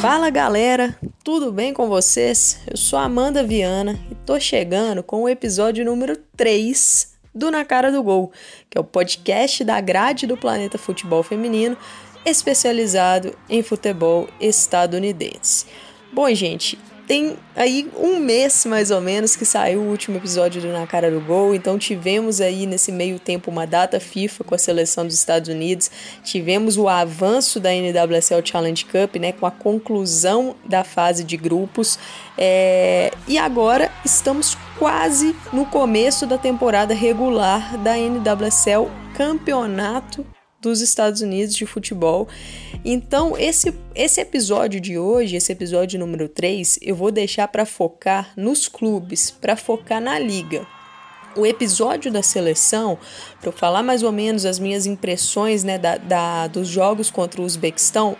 Fala galera, tudo bem com vocês? Eu sou Amanda Viana e tô chegando com o episódio número 3 do Na Cara do Gol, que é o podcast da grade do Planeta Futebol Feminino, especializado em futebol estadunidense. Bom, gente, tem aí um mês mais ou menos que saiu o último episódio do Na Cara do Gol, então tivemos aí nesse meio tempo uma data FIFA com a seleção dos Estados Unidos, tivemos o avanço da NWSL Challenge Cup, né, com a conclusão da fase de grupos, é... e agora estamos quase no começo da temporada regular da NWSL Campeonato dos Estados Unidos de futebol. Então, esse, esse episódio de hoje, esse episódio número 3, eu vou deixar para focar nos clubes, para focar na liga o episódio da seleção, para eu falar mais ou menos as minhas impressões né, da, da, dos jogos contra o Uzbequistão,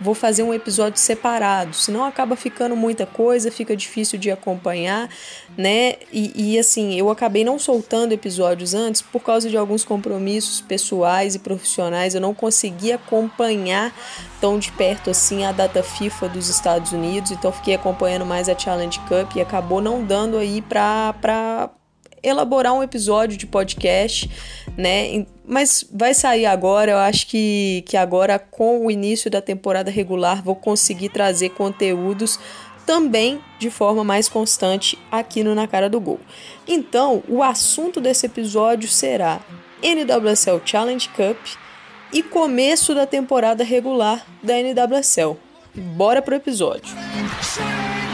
vou fazer um episódio separado, senão acaba ficando muita coisa, fica difícil de acompanhar, né? E, e assim, eu acabei não soltando episódios antes por causa de alguns compromissos pessoais e profissionais, eu não consegui acompanhar tão de perto assim a data FIFA dos Estados Unidos, então fiquei acompanhando mais a Challenge Cup e acabou não dando aí para elaborar um episódio de podcast, né? Mas vai sair agora, eu acho que, que agora com o início da temporada regular vou conseguir trazer conteúdos também de forma mais constante aqui no Na Cara do Gol. Então, o assunto desse episódio será NWSL Challenge Cup e começo da temporada regular da NWSL. Bora pro episódio. Bom,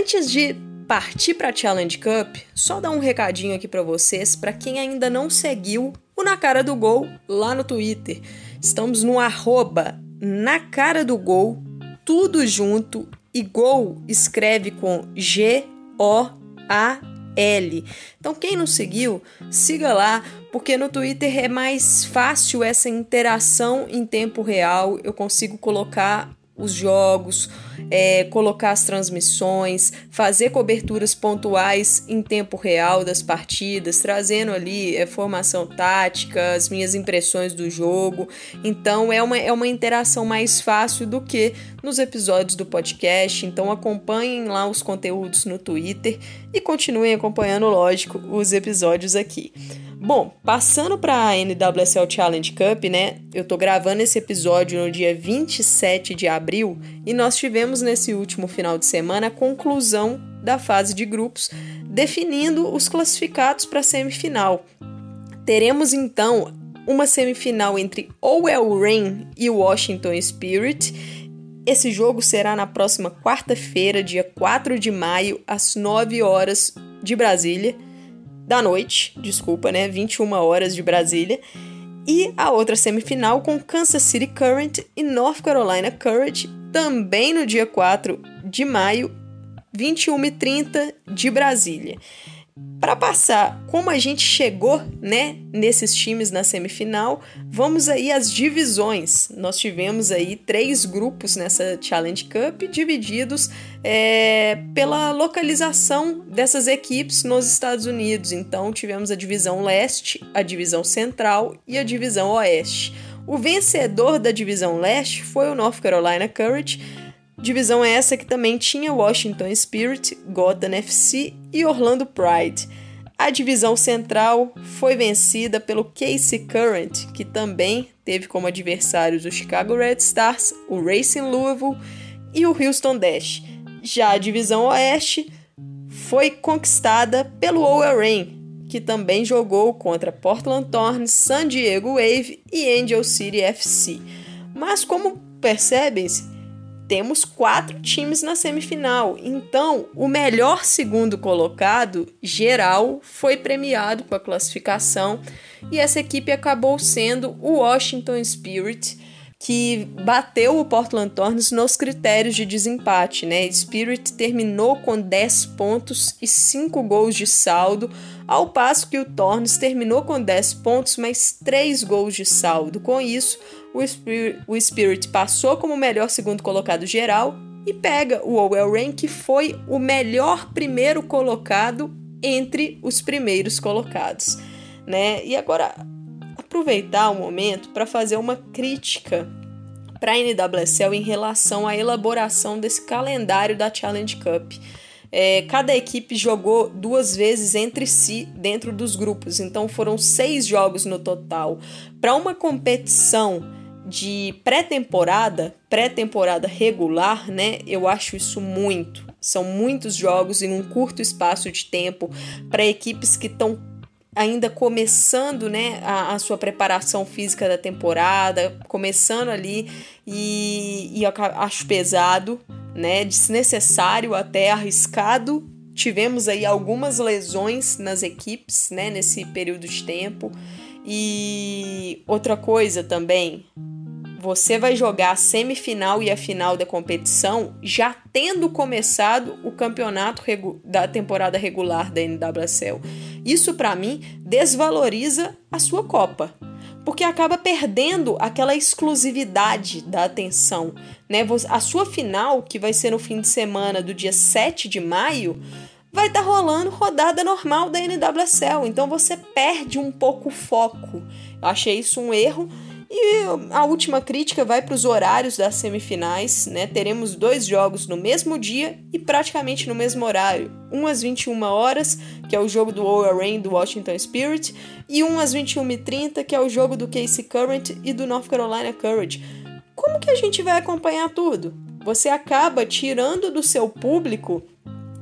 antes de partir para a Challenge Cup, só dar um recadinho aqui para vocês, para quem ainda não seguiu o Na Cara do Gol lá no Twitter. Estamos no arroba Na Cara do Gol, tudo junto, e Gol escreve com G-O-A L. Então, quem não seguiu, siga lá, porque no Twitter é mais fácil essa interação em tempo real. Eu consigo colocar os jogos, é, colocar as transmissões, fazer coberturas pontuais em tempo real das partidas, trazendo ali é, formação tática, as minhas impressões do jogo. Então é uma, é uma interação mais fácil do que nos episódios do podcast. Então acompanhem lá os conteúdos no Twitter e continuem acompanhando, lógico, os episódios aqui. Bom, passando para a NWSL Challenge Cup, né? Eu tô gravando esse episódio no dia 27 de abril e nós tivemos nesse último final de semana a conclusão da fase de grupos, definindo os classificados para a semifinal. Teremos então uma semifinal entre Owell Rain e Washington Spirit. Esse jogo será na próxima quarta-feira, dia 4 de maio, às 9 horas de Brasília da noite, desculpa, né? 21 horas de Brasília. E a outra semifinal com Kansas City Current e North Carolina Courage, também no dia 4 de maio, 21h30 de Brasília. Para passar como a gente chegou, né, nesses times na semifinal, vamos aí às divisões. Nós tivemos aí três grupos nessa Challenge Cup, divididos é, pela localização dessas equipes nos Estados Unidos. Então tivemos a divisão leste, a divisão central e a divisão oeste. O vencedor da divisão leste foi o North Carolina Courage Divisão essa que também tinha Washington Spirit, Gotham FC e Orlando Pride. A divisão central foi vencida pelo Casey Current, que também teve como adversários o Chicago Red Stars, o Racing Louisville e o Houston Dash. Já a divisão oeste foi conquistada pelo Owell Rain, que também jogou contra Portland Thorns, San Diego Wave e Angel City FC. Mas como percebem-se, temos quatro times na semifinal. Então, o melhor segundo colocado geral foi premiado com a classificação e essa equipe acabou sendo o Washington Spirit que bateu o Portland Thorns nos critérios de desempate, né? Spirit terminou com 10 pontos e 5 gols de saldo, ao passo que o Thorns terminou com 10 pontos, mas 3 gols de saldo. Com isso, o Spirit, o Spirit passou como o melhor segundo colocado geral e pega o Owell Rain, que foi o melhor primeiro colocado entre os primeiros colocados, né? E agora aproveitar o momento para fazer uma crítica para a NWSL em relação à elaboração desse calendário da Challenge Cup. É, cada equipe jogou duas vezes entre si dentro dos grupos, então foram seis jogos no total. Para uma competição de pré-temporada, pré-temporada regular, né? Eu acho isso muito. São muitos jogos em um curto espaço de tempo para equipes que estão ainda começando né, a, a, sua preparação física da temporada, começando ali, e, e acho pesado, né, desnecessário, até arriscado. Tivemos aí algumas lesões nas equipes né, nesse período de tempo. E outra coisa também, você vai jogar a semifinal e a final da competição já tendo começado o campeonato da temporada regular da NWSL. Isso para mim desvaloriza a sua Copa, porque acaba perdendo aquela exclusividade da atenção, né? A sua final, que vai ser no fim de semana do dia 7 de maio, vai estar tá rolando rodada normal da NWSL, então você perde um pouco o foco. Eu achei isso um erro e a última crítica vai para os horários das semifinais, né? Teremos dois jogos no mesmo dia e praticamente no mesmo horário. Um às 21 horas, que é o jogo do Oral Rain do Washington Spirit, e um às 21h30, que é o jogo do Casey Current e do North Carolina Courage. Como que a gente vai acompanhar tudo? Você acaba tirando do seu público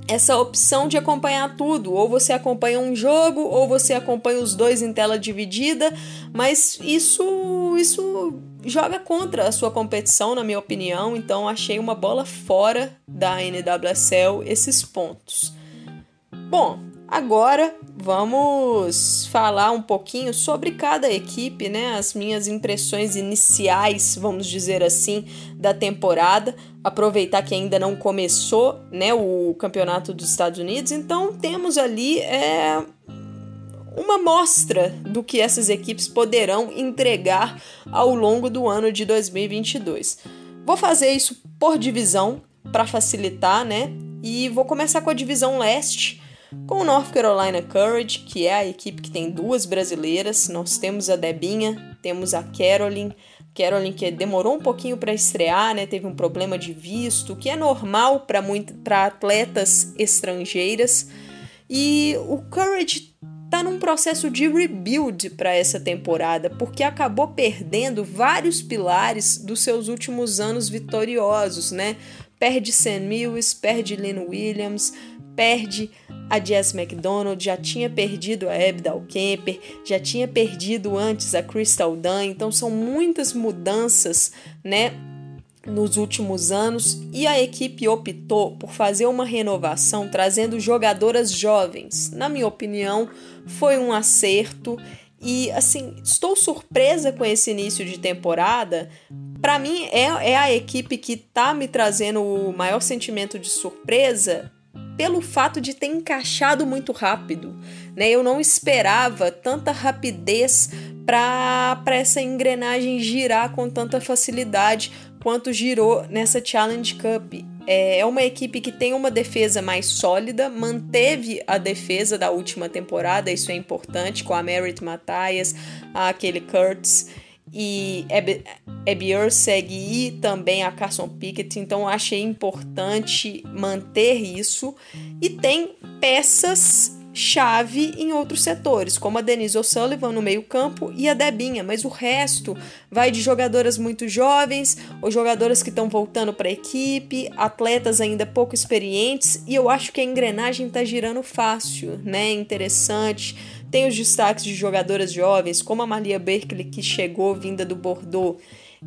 essa opção de acompanhar tudo. Ou você acompanha um jogo, ou você acompanha os dois em tela dividida, mas isso, isso joga contra a sua competição, na minha opinião. Então achei uma bola fora da NWSL esses pontos. Bom, Agora vamos falar um pouquinho sobre cada equipe, né? As minhas impressões iniciais, vamos dizer assim, da temporada. Aproveitar que ainda não começou, né, o campeonato dos Estados Unidos. Então temos ali é, uma mostra do que essas equipes poderão entregar ao longo do ano de 2022. Vou fazer isso por divisão para facilitar, né? E vou começar com a divisão leste com o North Carolina Courage, que é a equipe que tem duas brasileiras, nós temos a Debinha, temos a Caroline. Caroline que demorou um pouquinho para estrear, né? Teve um problema de visto, que é normal para atletas estrangeiras. E o Courage tá num processo de rebuild para essa temporada, porque acabou perdendo vários pilares dos seus últimos anos vitoriosos, né? Perde Sam Mills, perde Lynn Williams, perde a Jess McDonald, já tinha perdido a Abdal Kemper, já tinha perdido antes a Crystal Dunn, então são muitas mudanças, né? Nos últimos anos, e a equipe optou por fazer uma renovação trazendo jogadoras jovens. Na minha opinião, foi um acerto e assim, estou surpresa com esse início de temporada. Para mim, é, é a equipe que tá me trazendo o maior sentimento de surpresa pelo fato de ter encaixado muito rápido. Né? Eu não esperava tanta rapidez para essa engrenagem girar com tanta facilidade quanto girou nessa Challenge Cup. É, é uma equipe que tem uma defesa mais sólida, manteve a defesa da última temporada, isso é importante, com a Merit Matthias, a Kelly Kurtz e Abby Urseg e também a Carson Pickett, então achei importante manter isso. E tem peças chave em outros setores, como a Denise O'Sullivan no meio-campo e a Debinha, mas o resto vai de jogadoras muito jovens ou jogadoras que estão voltando para a equipe, atletas ainda pouco experientes, e eu acho que a engrenagem está girando fácil, né? Interessante tem os destaques de jogadoras jovens, como a Malia Berkeley, que chegou vinda do Bordeaux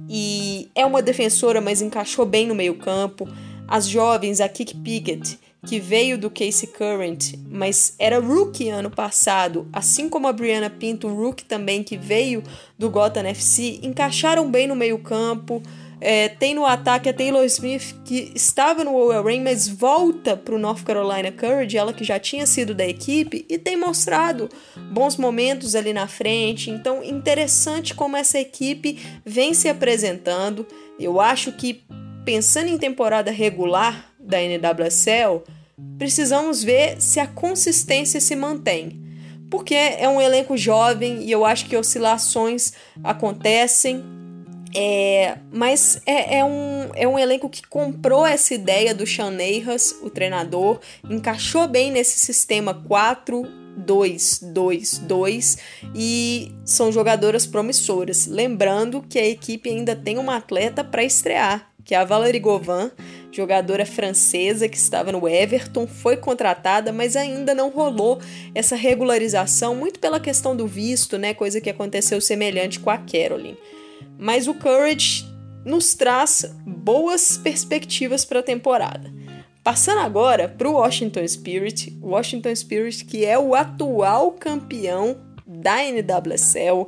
e é uma defensora, mas encaixou bem no meio-campo. As jovens, a Kiki Pickett, que veio do Casey Current, mas era rookie ano passado, assim como a Brianna Pinto, rookie também, que veio do Gotham FC, encaixaram bem no meio-campo. É, tem no ataque a Taylor Smith, que estava no Owl Rain, mas volta para o North Carolina Courage, ela que já tinha sido da equipe, e tem mostrado bons momentos ali na frente. Então, interessante como essa equipe vem se apresentando. Eu acho que, pensando em temporada regular da NWSL, precisamos ver se a consistência se mantém. Porque é um elenco jovem e eu acho que oscilações acontecem, é, mas é, é, um, é um elenco que comprou essa ideia do Sean o treinador, encaixou bem nesse sistema 4-2-2-2 e são jogadoras promissoras. Lembrando que a equipe ainda tem uma atleta para estrear, que é a Valerie Govan, jogadora francesa que estava no Everton, foi contratada, mas ainda não rolou essa regularização, muito pela questão do visto, né? Coisa que aconteceu semelhante com a Caroline mas o Courage nos traz boas perspectivas para a temporada. Passando agora para o Washington Spirit, Washington Spirit que é o atual campeão da NWSL,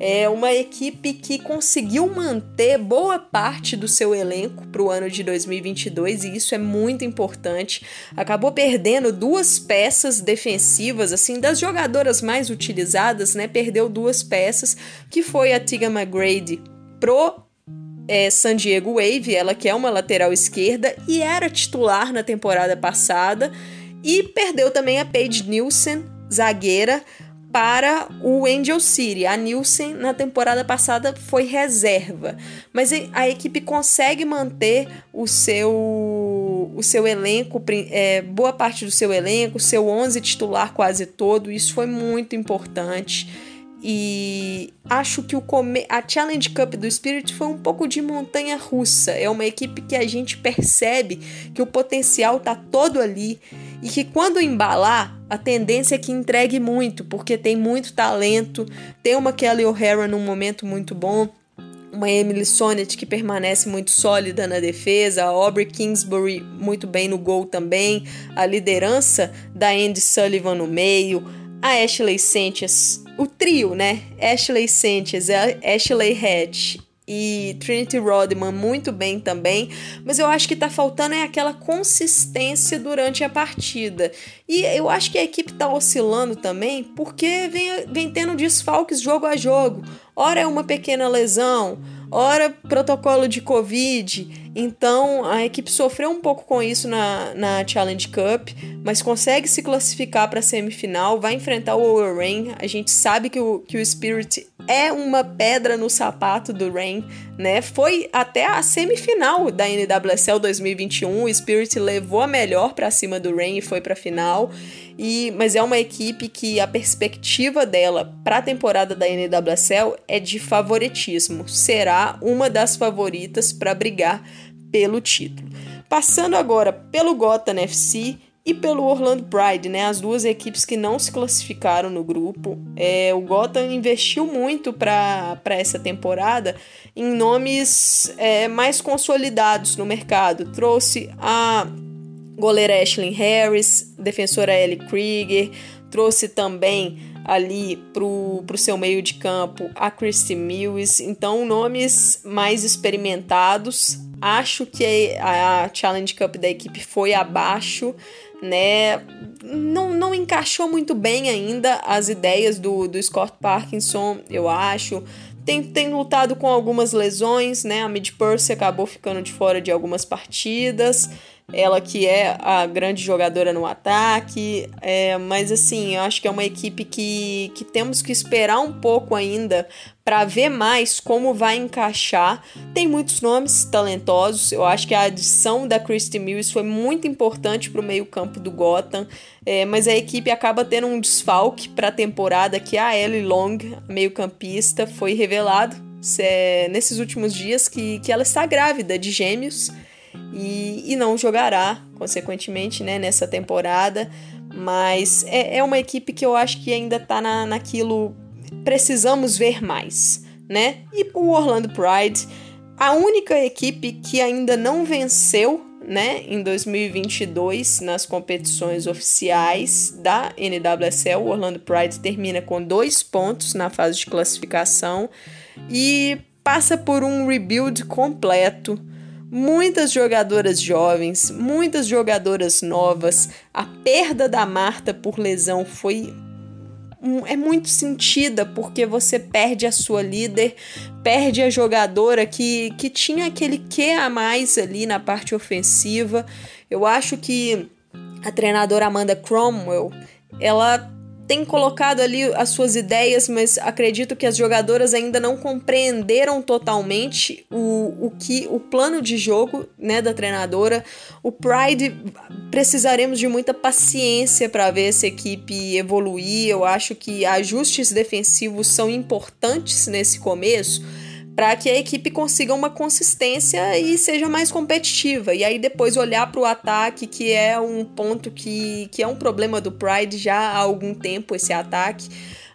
é uma equipe que conseguiu manter boa parte do seu elenco para o ano de 2022 e isso é muito importante. Acabou perdendo duas peças defensivas, assim, das jogadoras mais utilizadas, né? Perdeu duas peças, que foi a Tiga McGrady pro é, San Diego Wave, ela que é uma lateral esquerda e era titular na temporada passada, e perdeu também a Paige Nielsen, zagueira, para o Angel City. A Nielsen na temporada passada foi reserva, mas a equipe consegue manter o seu o seu elenco, é, boa parte do seu elenco, seu 11 titular quase todo. Isso foi muito importante. E acho que o come... a Challenge Cup do Spirit foi um pouco de montanha russa. É uma equipe que a gente percebe que o potencial tá todo ali e que quando embalar, a tendência é que entregue muito, porque tem muito talento. Tem uma Kelly O'Hara num momento muito bom, uma Emily Sonnet que permanece muito sólida na defesa, a Aubrey Kingsbury muito bem no gol também, a liderança da Andy Sullivan no meio, a Ashley Sanchez o trio, né? Ashley Sanchez, Ashley Hatch e Trinity Rodman muito bem também, mas eu acho que tá faltando é aquela consistência durante a partida. E eu acho que a equipe tá oscilando também porque vem, vem tendo desfalques jogo a jogo. Ora é uma pequena lesão, ora protocolo de Covid. Então a equipe sofreu um pouco com isso na, na Challenge Cup, mas consegue se classificar para a semifinal, vai enfrentar o Overrain. A gente sabe que o, que o Spirit é uma pedra no sapato do Rain, né? Foi até a semifinal da NWSL 2021, o Spirit levou a melhor para cima do Rain e foi para a final. E, mas é uma equipe que a perspectiva dela para a temporada da NWSL é de favoritismo. Será uma das favoritas para brigar pelo título. Passando agora pelo Gotham FC e pelo Orlando Pride, né? As duas equipes que não se classificaram no grupo. É, o Gotham investiu muito para essa temporada em nomes é, mais consolidados no mercado. Trouxe a goleira Ashley Harris, defensora Ellie Krieger, trouxe também ali pro, pro seu meio de campo a Christy Mills, então nomes mais experimentados. Acho que a, Challenge Cup da equipe foi abaixo, né? Não, não encaixou muito bem ainda as ideias do, do Scott Parkinson, eu acho. Tem, tem lutado com algumas lesões, né? A Mid Purse acabou ficando de fora de algumas partidas ela que é a grande jogadora no ataque, é, mas assim, eu acho que é uma equipe que, que temos que esperar um pouco ainda para ver mais como vai encaixar. Tem muitos nomes talentosos, eu acho que a adição da Christy Mills foi muito importante para o meio-campo do Gotham, é, mas a equipe acaba tendo um desfalque para a temporada que a Ellie Long, meio-campista, foi revelado nesses últimos dias que, que ela está grávida de gêmeos e, e não jogará, consequentemente, né, nessa temporada. Mas é, é uma equipe que eu acho que ainda está na, naquilo. Precisamos ver mais. né? E o Orlando Pride, a única equipe que ainda não venceu né, em 2022 nas competições oficiais da NWSL. O Orlando Pride termina com dois pontos na fase de classificação e passa por um rebuild completo. Muitas jogadoras jovens, muitas jogadoras novas. A perda da Marta por lesão foi é muito sentida porque você perde a sua líder, perde a jogadora que, que tinha aquele que a mais ali na parte ofensiva. Eu acho que a treinadora Amanda Cromwell, ela tem colocado ali as suas ideias, mas acredito que as jogadoras ainda não compreenderam totalmente o, o que o plano de jogo né, da treinadora. O Pride precisaremos de muita paciência para ver essa equipe evoluir. Eu acho que ajustes defensivos são importantes nesse começo para que a equipe consiga uma consistência e seja mais competitiva. E aí depois olhar para o ataque, que é um ponto que, que é um problema do Pride já há algum tempo esse ataque.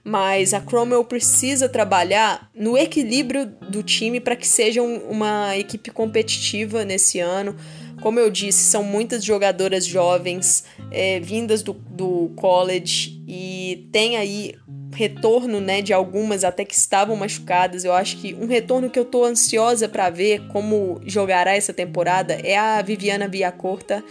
Mas a Cromwell precisa trabalhar no equilíbrio do time para que seja um, uma equipe competitiva nesse ano. Como eu disse, são muitas jogadoras jovens é, vindas do, do college e tem aí retorno, né, de algumas até que estavam machucadas. Eu acho que um retorno que eu tô ansiosa para ver como jogará essa temporada é a Viviana Villacorta.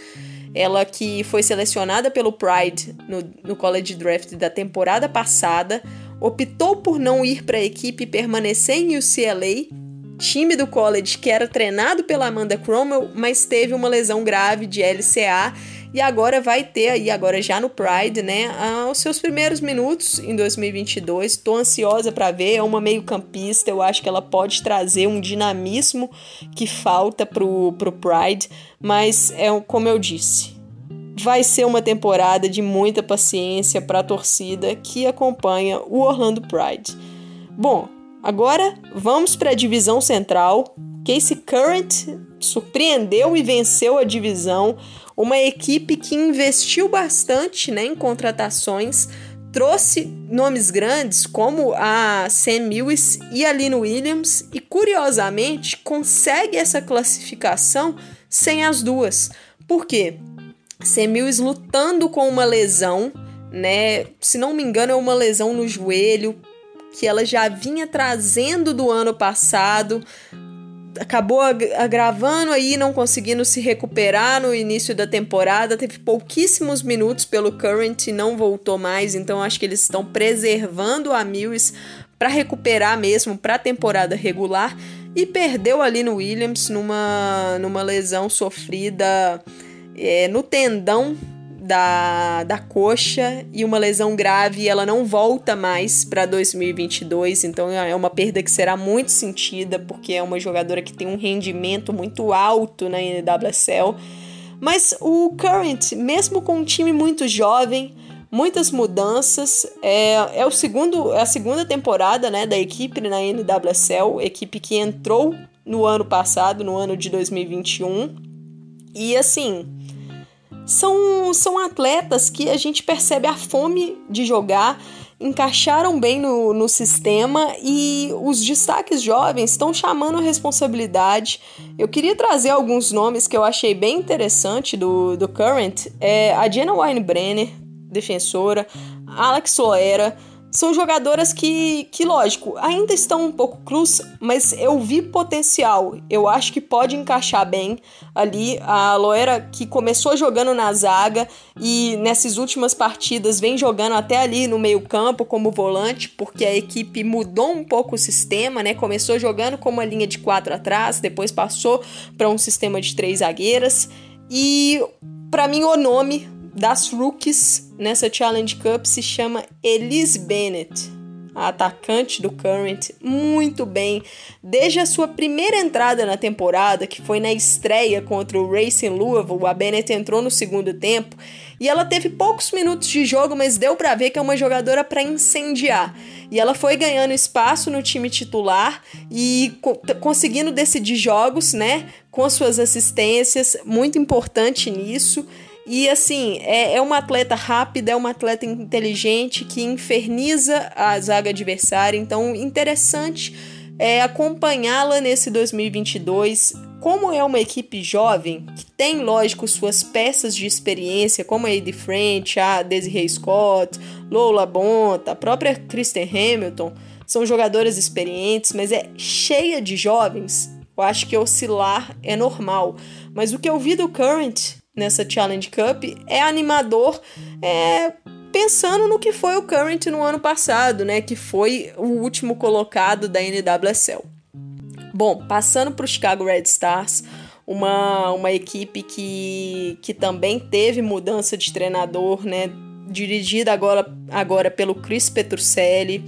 Ela que foi selecionada pelo Pride no, no College Draft da temporada passada, optou por não ir para a equipe e permanecer em UCLA, time do college que era treinado pela Amanda Cromwell, mas teve uma lesão grave de LCA e agora vai ter aí, agora já no Pride, né, os seus primeiros minutos em 2022. Tô ansiosa para ver, é uma meio-campista, eu acho que ela pode trazer um dinamismo que falta pro, pro Pride, mas é como eu disse, vai ser uma temporada de muita paciência para a torcida que acompanha o Orlando Pride. Bom, agora vamos para a divisão central. Casey Current surpreendeu e venceu a divisão uma equipe que investiu bastante né, em contratações, trouxe nomes grandes como a Sam e a Lynn Williams e curiosamente consegue essa classificação sem as duas. Por quê? Sam lutando com uma lesão, né? Se não me engano, é uma lesão no joelho que ela já vinha trazendo do ano passado acabou agravando aí, não conseguindo se recuperar no início da temporada. Teve pouquíssimos minutos pelo Current e não voltou mais, então acho que eles estão preservando a Mills para recuperar mesmo para a temporada regular. E perdeu ali no Williams numa, numa lesão sofrida é, no tendão da, da coxa e uma lesão grave ela não volta mais para 2022, então é uma perda que será muito sentida porque é uma jogadora que tem um rendimento muito alto na NWSL. Mas o Current, mesmo com um time muito jovem, muitas mudanças, é, é, o segundo, é a segunda temporada né, da equipe na NWSL, equipe que entrou no ano passado, no ano de 2021. E assim, são, são atletas que a gente percebe a fome de jogar, encaixaram bem no, no sistema e os destaques jovens estão chamando a responsabilidade. Eu queria trazer alguns nomes que eu achei bem interessante do, do Current. É a Jenna Weinbrenner, defensora, Alex Loera, são jogadoras que, que, lógico, ainda estão um pouco cruz, mas eu vi potencial. Eu acho que pode encaixar bem ali. A Loera, que começou jogando na zaga e nessas últimas partidas vem jogando até ali no meio-campo como volante, porque a equipe mudou um pouco o sistema, né? Começou jogando com uma linha de quatro atrás, depois passou para um sistema de três zagueiras. E para mim, o nome das rookies nessa Challenge Cup se chama Elise Bennett, a atacante do Current, muito bem. Desde a sua primeira entrada na temporada, que foi na estreia contra o Racing Louisville, a Bennett entrou no segundo tempo e ela teve poucos minutos de jogo, mas deu para ver que é uma jogadora para incendiar. E ela foi ganhando espaço no time titular e co conseguindo decidir jogos, né, com suas assistências, muito importante nisso. E assim, é, é uma atleta rápida, é uma atleta inteligente que inferniza a zaga adversária. Então, interessante é, acompanhá-la nesse 2022. Como é uma equipe jovem, que tem, lógico, suas peças de experiência, como a Ed French, a Desiree Scott, Lola Bonta, a própria Kristen Hamilton, são jogadoras experientes, mas é cheia de jovens. Eu acho que oscilar é normal. Mas o que eu vi do Current nessa Challenge Cup é animador, é, pensando no que foi o Current no ano passado, né, que foi o último colocado da NWSL. Bom, passando para o Chicago Red Stars, uma, uma equipe que, que também teve mudança de treinador, né, dirigida agora, agora pelo Chris Petrucelli.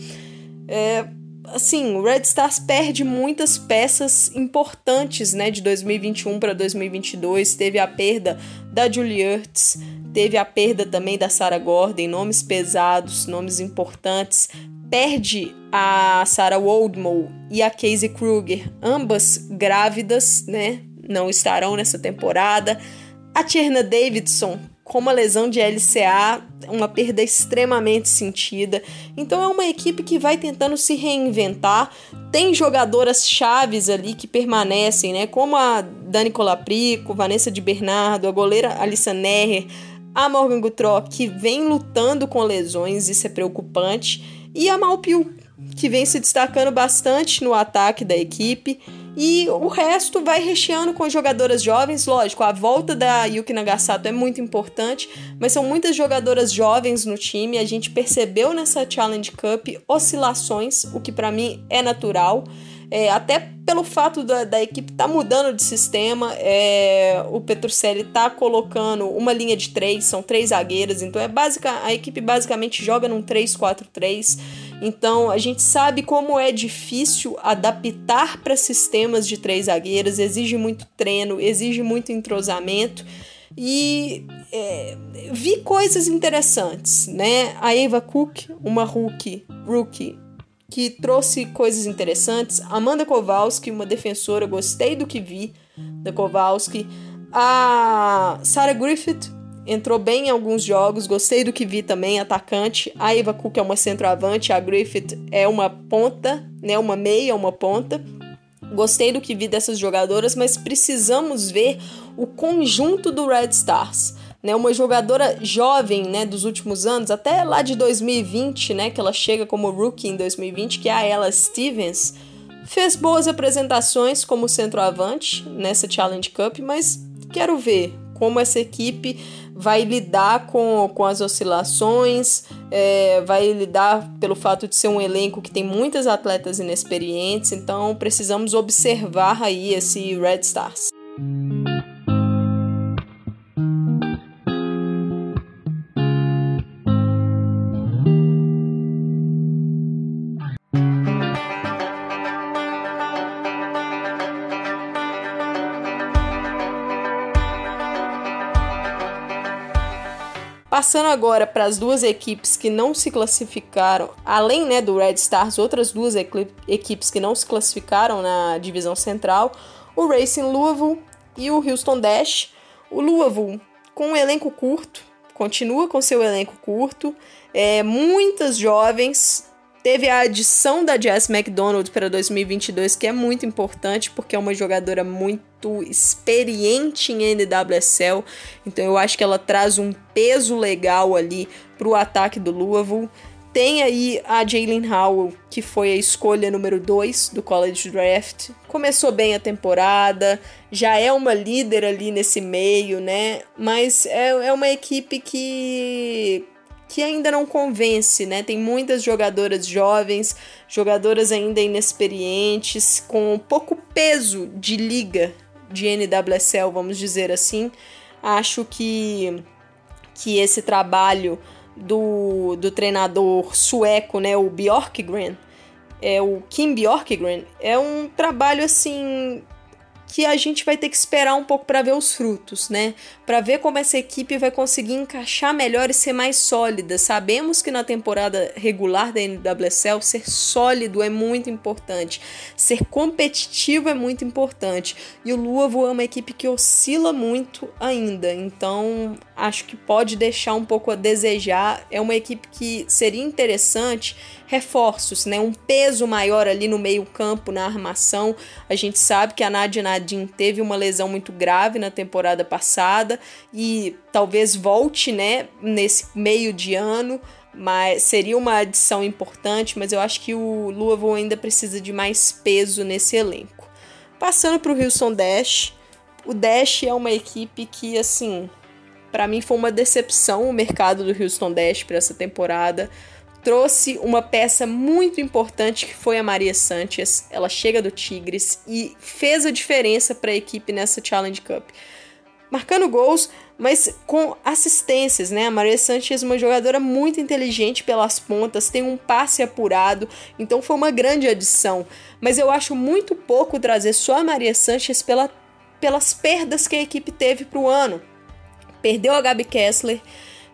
É, assim, o Red Stars perde muitas peças importantes, né, de 2021 para 2022. Teve a perda da Julie Ertz, teve a perda também da Sarah Gordon, nomes pesados, nomes importantes. Perde a Sarah Woldmoe e a Casey Kruger, ambas grávidas, né? Não estarão nessa temporada. A Tierna Davidson, com uma lesão de LCA, uma perda extremamente sentida. Então é uma equipe que vai tentando se reinventar. Tem jogadoras chaves ali que permanecem, né? Como a Dani Colaprico, Vanessa de Bernardo, a goleira Alissa Neher, a Morgan Gutró, que vem lutando com lesões, isso é preocupante, e a Malpiu, que vem se destacando bastante no ataque da equipe. E o resto vai recheando com jogadoras jovens, lógico, a volta da Yuki Nagasato é muito importante, mas são muitas jogadoras jovens no time, a gente percebeu nessa Challenge Cup oscilações, o que para mim é natural. É, até pelo fato da, da equipe estar tá mudando de sistema, é, o Petrucelli está colocando uma linha de três, são três zagueiras, então é básica, a equipe basicamente joga num 3-4-3. Então a gente sabe como é difícil adaptar para sistemas de três zagueiras, exige muito treino, exige muito entrosamento. E é, vi coisas interessantes, né? A Eva Cook, uma rookie, rookie que trouxe coisas interessantes. Amanda Kowalski, uma defensora, gostei do que vi da Kowalski. A Sarah Griffith entrou bem em alguns jogos, gostei do que vi também, atacante. A Eva Cook é uma centroavante, a Griffith é uma ponta, né, uma meia, uma ponta. Gostei do que vi dessas jogadoras, mas precisamos ver o conjunto do Red Stars né, uma jogadora jovem, né, dos últimos anos, até lá de 2020, né, que ela chega como rookie em 2020, que é a Ella Stevens, fez boas apresentações como centroavante nessa Challenge Cup, mas quero ver como essa equipe vai lidar com, com as oscilações, é, vai lidar pelo fato de ser um elenco que tem muitas atletas inexperientes, então precisamos observar aí esse Red Stars. Passando agora para as duas equipes que não se classificaram, além né, do Red Stars, outras duas equipes que não se classificaram na divisão central, o Racing Louisville e o Houston Dash. O Louisville com um elenco curto, continua com seu elenco curto, é, muitas jovens, Teve a adição da Jess McDonald para 2022, que é muito importante porque é uma jogadora muito experiente em NWSL. Então eu acho que ela traz um peso legal ali para o ataque do Louisville. Tem aí a Jalen Howell, que foi a escolha número 2 do College Draft. Começou bem a temporada, já é uma líder ali nesse meio, né? Mas é, é uma equipe que que ainda não convence, né? Tem muitas jogadoras jovens, jogadoras ainda inexperientes, com pouco peso de liga de NWSL, vamos dizer assim. Acho que, que esse trabalho do, do treinador sueco, né, o Bjorkgren, é o Kim Bjorkgren, é um trabalho assim que a gente vai ter que esperar um pouco para ver os frutos, né? Para ver como essa equipe vai conseguir encaixar melhor e ser mais sólida. Sabemos que na temporada regular da NWSL ser sólido é muito importante, ser competitivo é muito importante. E o Louisville é uma equipe que oscila muito ainda, então acho que pode deixar um pouco a desejar. É uma equipe que seria interessante reforços, né? Um peso maior ali no meio-campo, na armação. A gente sabe que a Nadia Nadim teve uma lesão muito grave na temporada passada e talvez volte, né, nesse meio de ano. Mas seria uma adição importante, mas eu acho que o Louisville ainda precisa de mais peso nesse elenco. Passando para o Houston Dash, o Dash é uma equipe que, assim, para mim foi uma decepção o mercado do Houston Dash para essa temporada. Trouxe uma peça muito importante que foi a Maria Sanchez. Ela chega do Tigres e fez a diferença para a equipe nessa Challenge Cup. Marcando gols, mas com assistências, né? A Maria Sanchez é uma jogadora muito inteligente pelas pontas, tem um passe apurado, então foi uma grande adição. Mas eu acho muito pouco trazer só a Maria Sanchez pela, pelas perdas que a equipe teve para o ano perdeu a Gabi Kessler,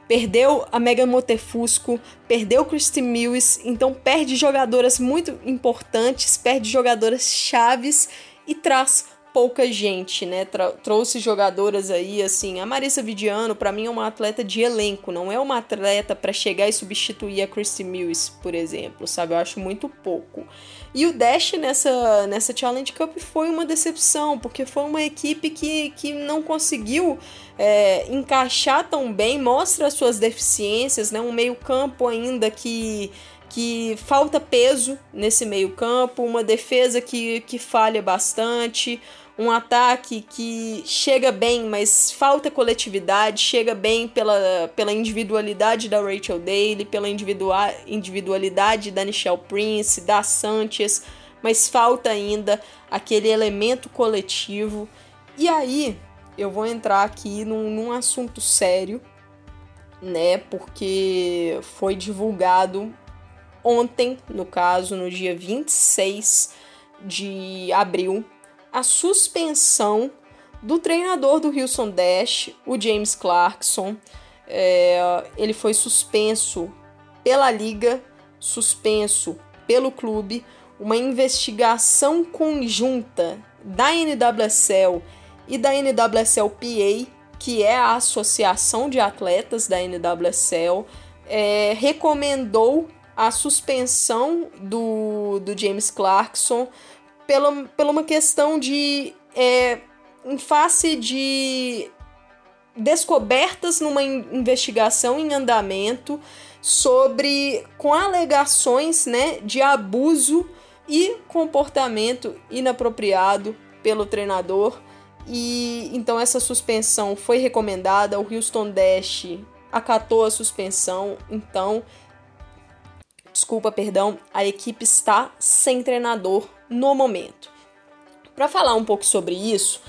perdeu a Megan Motefusco, perdeu Christy Mills, então perde jogadoras muito importantes, perde jogadoras chaves e traz pouca gente, né? trouxe jogadoras aí, assim. A Marissa Vidiano, para mim, é uma atleta de elenco, não é uma atleta para chegar e substituir a Christy Mills, por exemplo, sabe? Eu acho muito pouco. E o Dash nessa, nessa Challenge Cup foi uma decepção, porque foi uma equipe que, que não conseguiu é, encaixar tão bem, mostra as suas deficiências, né? Um meio-campo ainda que que falta peso nesse meio-campo, uma defesa que, que falha bastante, um ataque que chega bem, mas falta coletividade, chega bem pela, pela individualidade da Rachel Daly, pela individualidade da Michelle Prince, da Sanchez, mas falta ainda aquele elemento coletivo. E aí eu vou entrar aqui num, num assunto sério, né? Porque foi divulgado ontem, no caso, no dia 26 de abril, a suspensão do treinador do Houston Dash, o James Clarkson. É, ele foi suspenso pela liga, suspenso pelo clube, uma investigação conjunta da NWSL e da NWSLPA, que é a associação de atletas da NWSL, é, recomendou a suspensão do, do James Clarkson pela, pela uma questão de. É, em face de descobertas numa investigação em andamento sobre com alegações né, de abuso e comportamento inapropriado pelo treinador e então essa suspensão foi recomendada o Houston Dash acatou a suspensão então desculpa perdão a equipe está sem treinador no momento. Para falar um pouco sobre isso,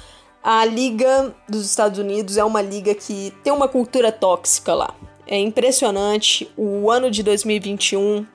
a Liga dos Estados Unidos é uma liga que tem uma cultura tóxica lá. É impressionante. O ano de 2021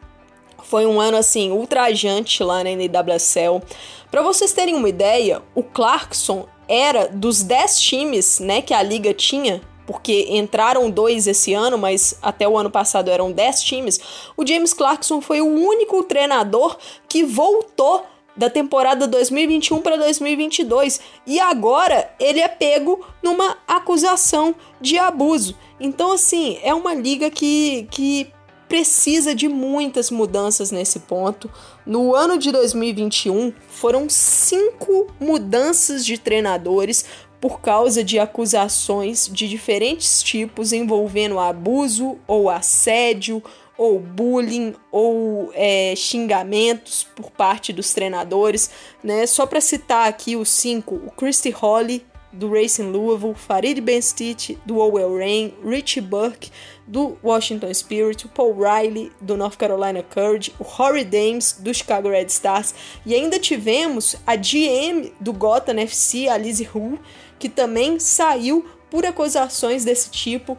foi um ano assim ultrajante lá na NWSL. Para vocês terem uma ideia, o Clarkson era dos 10 times, né, que a liga tinha, porque entraram dois esse ano, mas até o ano passado eram 10 times. O James Clarkson foi o único treinador que voltou da temporada 2021 para 2022 e agora ele é pego numa acusação de abuso. Então, assim, é uma liga que, que precisa de muitas mudanças nesse ponto. No ano de 2021, foram cinco mudanças de treinadores por causa de acusações de diferentes tipos envolvendo abuso ou assédio ou bullying ou é, xingamentos por parte dos treinadores, né? Só para citar aqui os cinco: o Christy Holly do Racing Louisville, Farid Ben-Stitch do Owell Rain, Richie Burke do Washington Spirit, o Paul Riley do North Carolina Courage, o Horry Dames do Chicago Red Stars e ainda tivemos a GM do Gotham FC, a Lizzie Hu, que também saiu por acusações desse tipo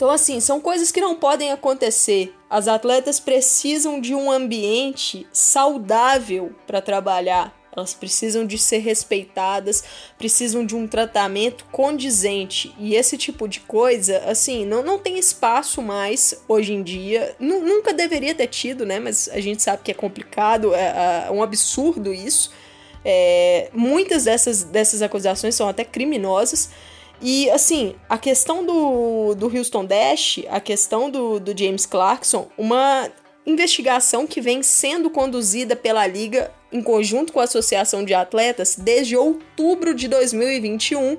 então, assim, são coisas que não podem acontecer. As atletas precisam de um ambiente saudável para trabalhar. Elas precisam de ser respeitadas, precisam de um tratamento condizente. E esse tipo de coisa, assim, não, não tem espaço mais hoje em dia. N nunca deveria ter tido, né? Mas a gente sabe que é complicado, é, é um absurdo isso. É, muitas dessas, dessas acusações são até criminosas. E assim, a questão do, do Houston Dash, a questão do, do James Clarkson, uma investigação que vem sendo conduzida pela Liga em conjunto com a Associação de Atletas desde outubro de 2021.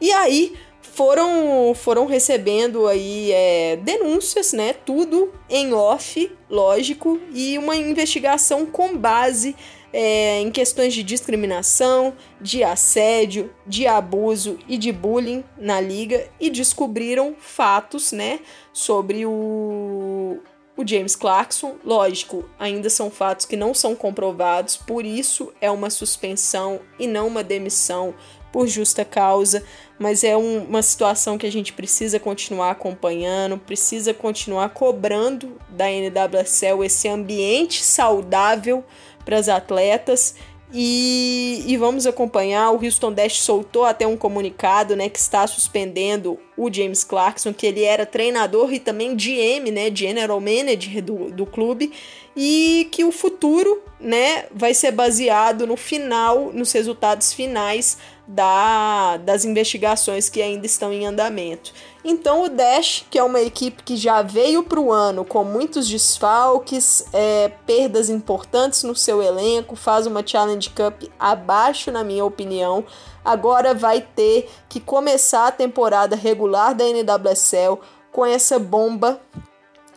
E aí foram, foram recebendo aí é, denúncias, né? Tudo em off, lógico, e uma investigação com base é, em questões de discriminação, de assédio, de abuso e de bullying na liga e descobriram fatos, né, sobre o, o James Clarkson. Lógico, ainda são fatos que não são comprovados, por isso é uma suspensão e não uma demissão por justa causa, mas é um, uma situação que a gente precisa continuar acompanhando, precisa continuar cobrando da NWSL esse ambiente saudável para as atletas. E, e, vamos acompanhar. O Houston Dash soltou até um comunicado, né, que está suspendendo o James Clarkson, que ele era treinador e também GM, né, General Manager do, do clube, e que o futuro, né, vai ser baseado no final, nos resultados finais da, das investigações que ainda estão em andamento. Então o Dash, que é uma equipe que já veio para o ano com muitos desfalques, é, perdas importantes no seu elenco, faz uma Challenge Cup abaixo, na minha opinião. Agora vai ter que começar a temporada regular da NWSL com essa bomba,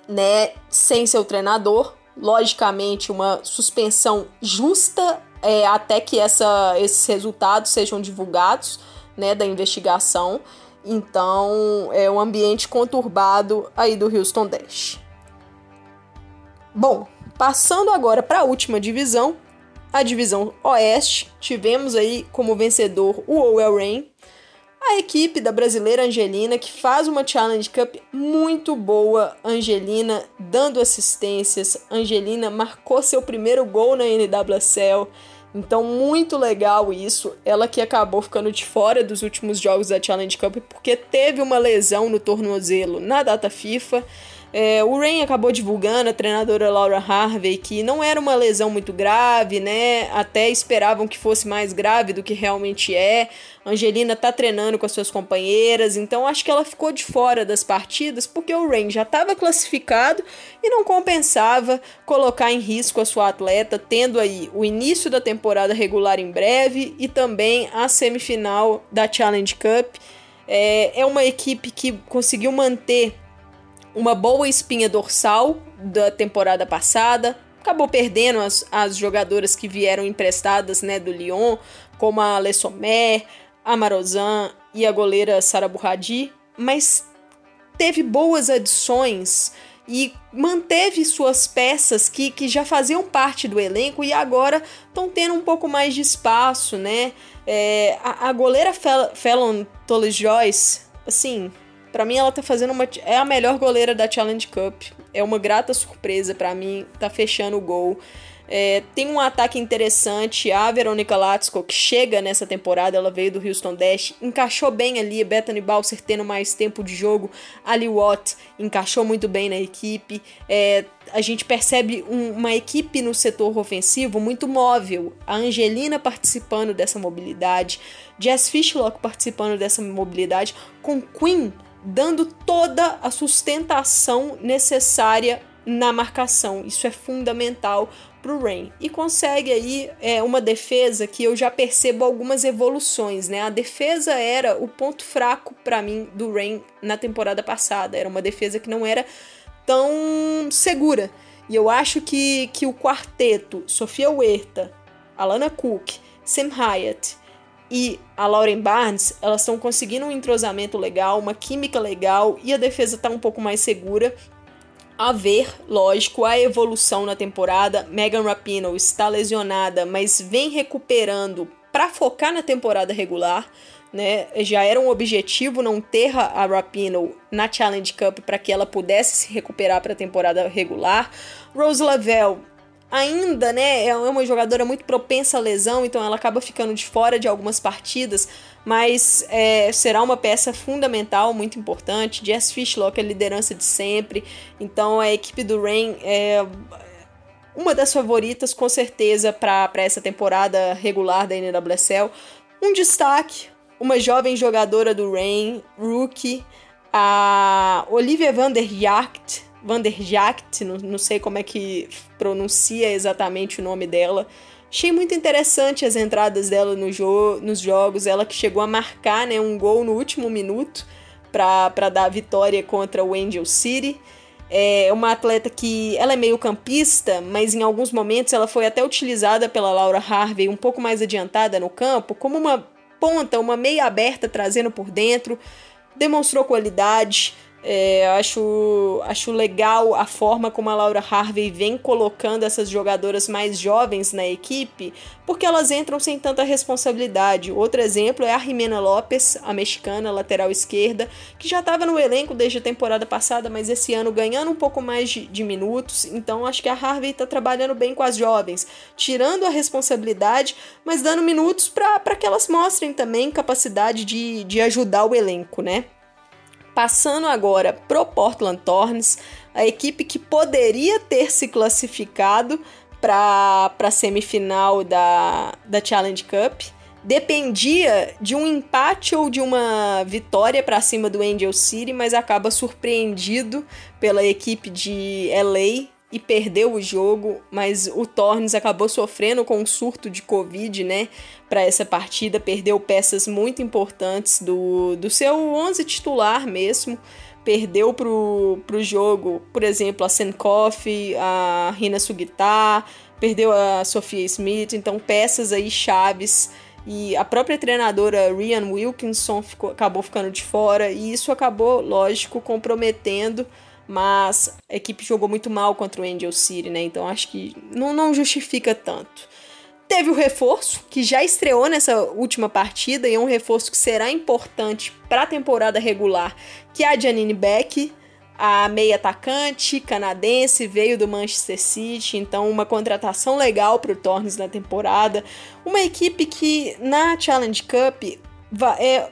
né, sem seu treinador. Logicamente, uma suspensão justa é, até que essa, esses resultados sejam divulgados, né, da investigação. Então, é um ambiente conturbado aí do Houston Dash. Bom, passando agora para a última divisão, a divisão Oeste, tivemos aí como vencedor o Owell Rain, a equipe da brasileira Angelina, que faz uma Challenge Cup muito boa. Angelina dando assistências, Angelina marcou seu primeiro gol na NWSL. Então, muito legal isso. Ela que acabou ficando de fora dos últimos jogos da Challenge Cup porque teve uma lesão no tornozelo na data FIFA. É, o Rain acabou divulgando, a treinadora Laura Harvey, que não era uma lesão muito grave, né? Até esperavam que fosse mais grave do que realmente é. Angelina tá treinando com as suas companheiras, então acho que ela ficou de fora das partidas porque o Rain já estava classificado e não compensava colocar em risco a sua atleta, tendo aí o início da temporada regular em breve e também a semifinal da Challenge Cup. É, é uma equipe que conseguiu manter uma boa espinha dorsal da temporada passada. Acabou perdendo as, as jogadoras que vieram emprestadas né, do Lyon, como a Le Sommer, a Marozan e a goleira Sara Burradi, mas teve boas adições e manteve suas peças que, que já faziam parte do elenco e agora estão tendo um pouco mais de espaço, né? É, a, a, goleira Fel Fallon Toles Joyce, assim, para mim, ela tá fazendo uma. É a melhor goleira da Challenge Cup. É uma grata surpresa para mim. Tá fechando o gol. É, tem um ataque interessante. A Verônica Latsko, que chega nessa temporada, ela veio do Houston Dash, encaixou bem ali. Bethany Balser tendo mais tempo de jogo. Ali Watt encaixou muito bem na equipe. É, a gente percebe um, uma equipe no setor ofensivo muito móvel. A Angelina participando dessa mobilidade. Jess Fishlock participando dessa mobilidade. Com Queen dando toda a sustentação necessária na marcação. Isso é fundamental para o Rain. E consegue aí é, uma defesa que eu já percebo algumas evoluções, né? A defesa era o ponto fraco para mim do Rain na temporada passada. Era uma defesa que não era tão segura. E eu acho que, que o quarteto, Sofia Huerta, Alana Cook, Sam Hyatt e a Lauren Barnes, elas estão conseguindo um entrosamento legal, uma química legal e a defesa está um pouco mais segura. A ver, lógico, a evolução na temporada. Megan Rapinoe está lesionada, mas vem recuperando para focar na temporada regular. Né? Já era um objetivo não ter a Rapinoe na Challenge Cup para que ela pudesse se recuperar para a temporada regular. Rose Lavelle ainda, né, é uma jogadora muito propensa à lesão, então ela acaba ficando de fora de algumas partidas, mas é, será uma peça fundamental, muito importante. Jess Fishlock é a liderança de sempre, então a equipe do Rain é uma das favoritas, com certeza, para essa temporada regular da NWSL. Um destaque uma jovem jogadora do Rain, rookie, a Olivia van der Jagt, van der Jagt não, não sei como é que pronuncia exatamente o nome dela. Achei muito interessante as entradas dela no jo nos jogos, ela que chegou a marcar né, um gol no último minuto para dar a vitória contra o Angel City. É uma atleta que ela é meio campista, mas em alguns momentos ela foi até utilizada pela Laura Harvey um pouco mais adiantada no campo, como uma ponta, uma meia aberta trazendo por dentro. Demonstrou qualidade, é, acho, acho legal a forma como a Laura Harvey vem colocando essas jogadoras mais jovens na equipe, porque elas entram sem tanta responsabilidade. Outro exemplo é a Jimena Lopes, a mexicana, lateral esquerda, que já estava no elenco desde a temporada passada, mas esse ano ganhando um pouco mais de, de minutos. Então acho que a Harvey está trabalhando bem com as jovens, tirando a responsabilidade, mas dando minutos para que elas mostrem também capacidade de, de ajudar o elenco, né? Passando agora pro Portland Thorns, a equipe que poderia ter se classificado para a semifinal da, da Challenge Cup, dependia de um empate ou de uma vitória para cima do Angel City, mas acaba surpreendido pela equipe de LA e perdeu o jogo, mas o Tornes acabou sofrendo com um surto de Covid, né? Para essa partida, perdeu peças muito importantes do, do seu 11 titular mesmo. Perdeu pro, pro jogo, por exemplo, a Senkoff, a Rina Sugita, perdeu a Sofia Smith, então peças aí chaves. E a própria treinadora Rian Wilkinson ficou, acabou ficando de fora, e isso acabou, lógico, comprometendo mas a equipe jogou muito mal contra o Angel City, né? Então acho que não, não justifica tanto. Teve o reforço, que já estreou nessa última partida, e é um reforço que será importante para a temporada regular, que é a Janine Beck, a meia atacante canadense, veio do Manchester City, então uma contratação legal para o Torres na temporada. Uma equipe que na Challenge Cup é,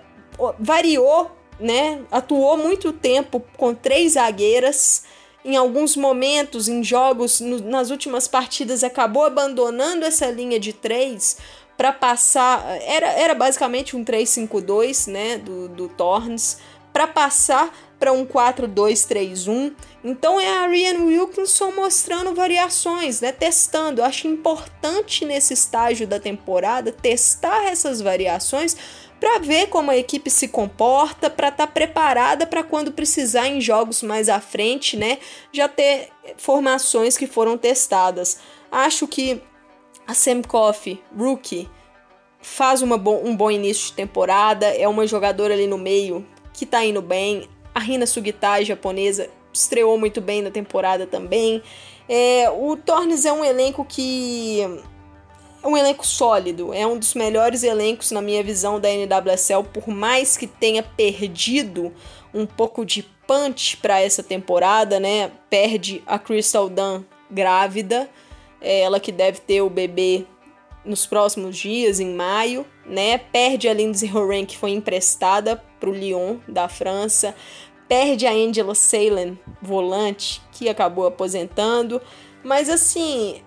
variou né? Atuou muito tempo com três zagueiras. Em alguns momentos, em jogos, no, nas últimas partidas, acabou abandonando essa linha de três para passar. Era, era basicamente um 3-5-2 né, do, do Torns, para passar para um 4-2-3-1. Então é a Rian Wilkinson mostrando variações, né? Testando. Eu acho importante nesse estágio da temporada testar essas variações para ver como a equipe se comporta, para estar tá preparada para quando precisar em jogos mais à frente, né? Já ter formações que foram testadas. Acho que a Sam Coffey, rookie, faz bo um bom início de temporada, é uma jogadora ali no meio que tá indo bem. A Rina Sugita, japonesa, estreou muito bem na temporada também. É, o Tornes é um elenco que é um elenco sólido, é um dos melhores elencos na minha visão da NWSL, por mais que tenha perdido um pouco de punch para essa temporada, né? Perde a Crystal Dunn grávida, é ela que deve ter o bebê nos próximos dias, em maio, né? Perde a Lindsay Horan, que foi emprestada para o Lyon da França. Perde a Angela Salen, volante, que acabou aposentando. Mas assim,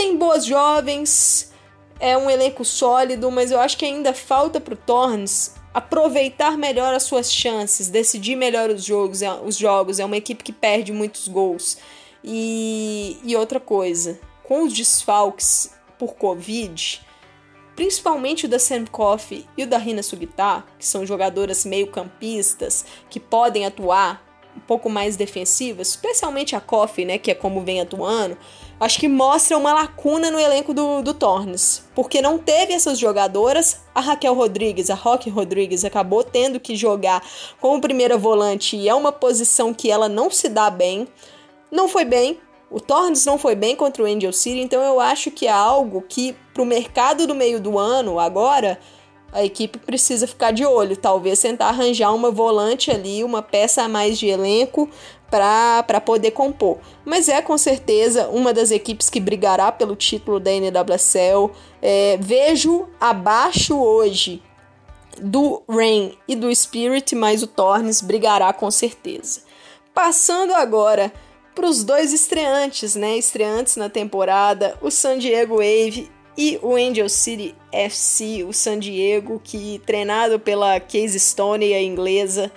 tem boas jovens, é um elenco sólido, mas eu acho que ainda falta para o Torns aproveitar melhor as suas chances, decidir melhor os jogos, é, os jogos. É uma equipe que perde muitos gols. E, e outra coisa, com os desfalques por Covid, principalmente o da Sam Coffey e o da Rina Sugita, que são jogadoras meio campistas, que podem atuar um pouco mais defensivas, especialmente a Coffey, né, que é como vem atuando, acho que mostra uma lacuna no elenco do, do Tornes, porque não teve essas jogadoras. A Raquel Rodrigues, a Rock Rodrigues, acabou tendo que jogar como primeira volante e é uma posição que ela não se dá bem. Não foi bem. O Tornes não foi bem contra o Angel City, então eu acho que é algo que para o mercado do meio do ano agora a equipe precisa ficar de olho, talvez tentar arranjar uma volante ali, uma peça a mais de elenco para poder compor. Mas é com certeza uma das equipes que brigará pelo título da NWSL. É, vejo abaixo hoje do Rain e do Spirit, mas o Tornes brigará com certeza. Passando agora para os dois estreantes, né? Estreantes na temporada, o San Diego Wave e o Angel City FC, o San Diego, que treinado pela Case Stone, a inglesa,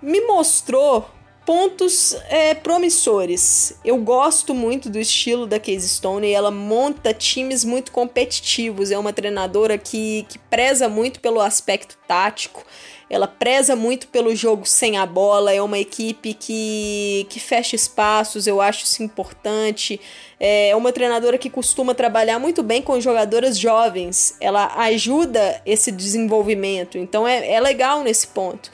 me mostrou pontos é, promissores. Eu gosto muito do estilo da Case Stone e ela monta times muito competitivos. É uma treinadora que, que preza muito pelo aspecto tático. Ela preza muito pelo jogo sem a bola, é uma equipe que, que fecha espaços, eu acho isso importante. É uma treinadora que costuma trabalhar muito bem com jogadoras jovens, ela ajuda esse desenvolvimento, então é, é legal nesse ponto.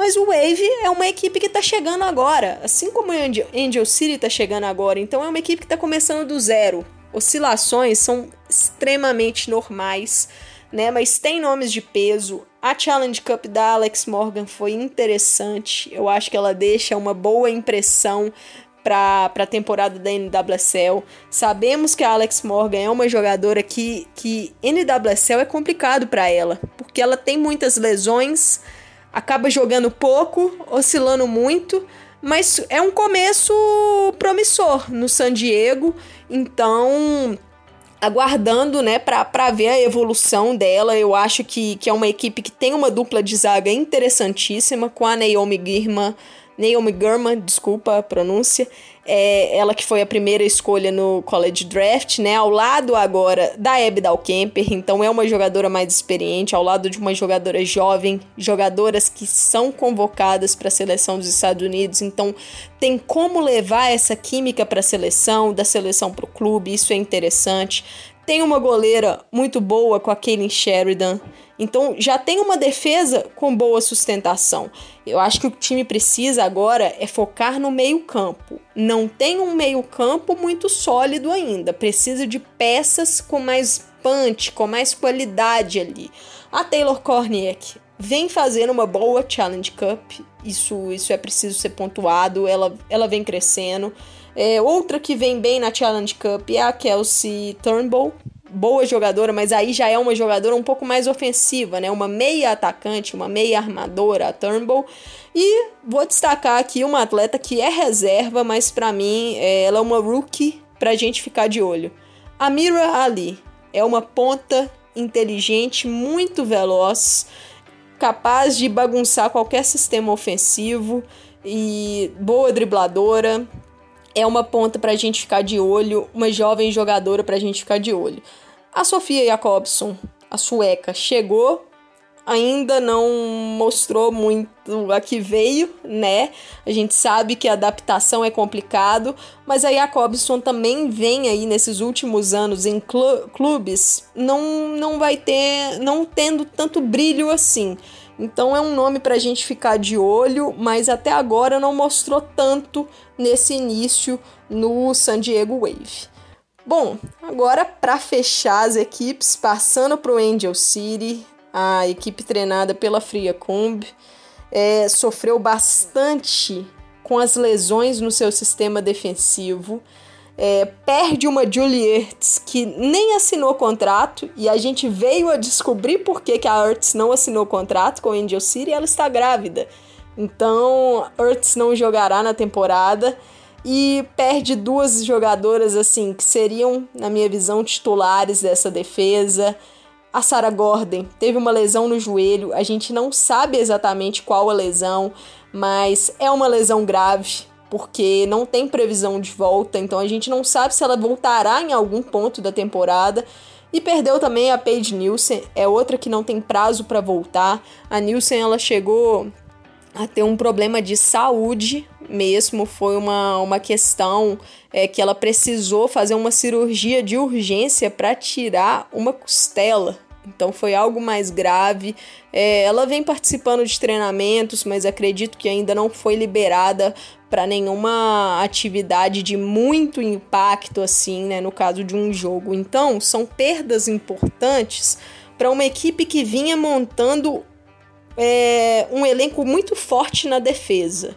Mas o Wave é uma equipe que está chegando agora, assim como o Angel City está chegando agora. Então é uma equipe que está começando do zero. Oscilações são extremamente normais, né? Mas tem nomes de peso. A Challenge Cup da Alex Morgan foi interessante. Eu acho que ela deixa uma boa impressão para a temporada da NWSL. Sabemos que a Alex Morgan é uma jogadora que, que NWSL é complicado para ela, porque ela tem muitas lesões acaba jogando pouco, oscilando muito, mas é um começo promissor no San Diego, então aguardando, né, para ver a evolução dela. Eu acho que, que é uma equipe que tem uma dupla de zaga interessantíssima com a Naomi Girma, Naomi Gurman, desculpa a pronúncia, é ela que foi a primeira escolha no college draft, né? Ao lado agora da Abby Dalkemper, então é uma jogadora mais experiente, ao lado de uma jogadora jovem, jogadoras que são convocadas para a seleção dos Estados Unidos, então tem como levar essa química para a seleção, da seleção para o clube, isso é interessante. Tem uma goleira muito boa com a Kaylin Sheridan. Então já tem uma defesa com boa sustentação. Eu acho que o time precisa agora é focar no meio-campo. Não tem um meio-campo muito sólido ainda. Precisa de peças com mais punch, com mais qualidade ali. A Taylor Korniak vem fazendo uma boa Challenge Cup. Isso, isso é preciso ser pontuado. Ela, ela vem crescendo. É, outra que vem bem na Challenge Cup é a Kelsey Turnbull. Boa jogadora, mas aí já é uma jogadora um pouco mais ofensiva, né? Uma meia atacante, uma meia armadora, a Turnbull. E vou destacar aqui uma atleta que é reserva, mas para mim é, ela é uma rookie pra gente ficar de olho. A Mira Ali é uma ponta inteligente, muito veloz, capaz de bagunçar qualquer sistema ofensivo e boa dribladora, é uma ponta para a gente ficar de olho, uma jovem jogadora para a gente ficar de olho. A Sofia Jacobson, a sueca, chegou, ainda não mostrou muito a que veio, né? A gente sabe que a adaptação é complicado, mas a Jacobson também vem aí nesses últimos anos em clubes, não, não vai ter, não tendo tanto brilho assim. Então é um nome para a gente ficar de olho, mas até agora não mostrou tanto nesse início no San Diego Wave. Bom, agora para fechar as equipes, passando para o Angel City, a equipe treinada pela Fria Comb, é, sofreu bastante com as lesões no seu sistema defensivo é, perde uma Julie Ertz que nem assinou contrato e a gente veio a descobrir por que, que a Ertz não assinou contrato com o Angel City e ela está grávida. Então, Ertz não jogará na temporada e perde duas jogadoras assim que seriam, na minha visão, titulares dessa defesa. A Sarah Gordon teve uma lesão no joelho, a gente não sabe exatamente qual a lesão, mas é uma lesão grave porque não tem previsão de volta, então a gente não sabe se ela voltará em algum ponto da temporada. E perdeu também a Paige Nielsen, é outra que não tem prazo para voltar. A Nielsen ela chegou a ter um problema de saúde mesmo, foi uma, uma questão é, que ela precisou fazer uma cirurgia de urgência para tirar uma costela então foi algo mais grave. É, ela vem participando de treinamentos, mas acredito que ainda não foi liberada para nenhuma atividade de muito impacto, assim, né? No caso de um jogo. Então são perdas importantes para uma equipe que vinha montando é, um elenco muito forte na defesa.